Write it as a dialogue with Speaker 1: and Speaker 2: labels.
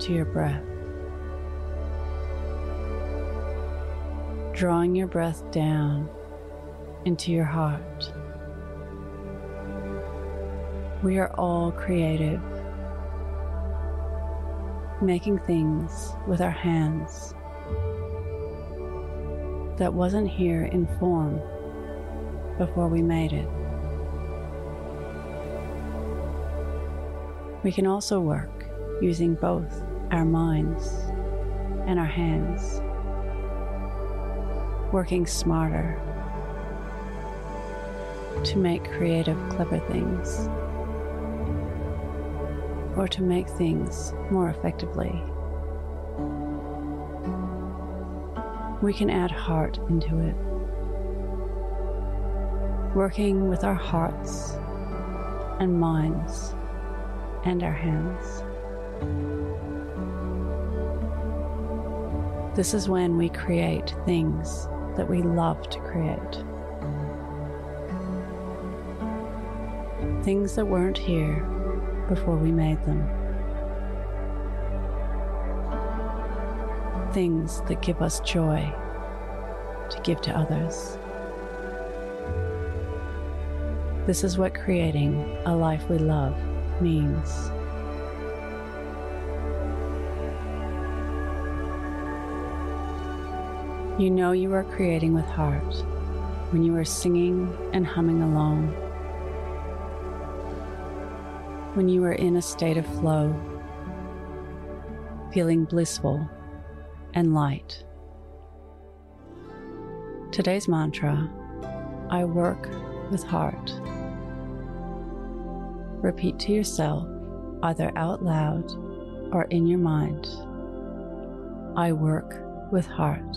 Speaker 1: to your breath. Drawing your breath down into your heart. We are all creative, making things with our hands that wasn't here in form before we made it. We can also work using both our minds and our hands, working smarter to make creative, clever things, or to make things more effectively. We can add heart into it, working with our hearts and minds and our hands. This is when we create things that we love to create. Things that weren't here before we made them. Things that give us joy to give to others. This is what creating a life we love means. You know you are creating with heart when you are singing and humming along, when you are in a state of flow, feeling blissful and light. Today's mantra I work with heart. Repeat to yourself, either out loud or in your mind I work with heart.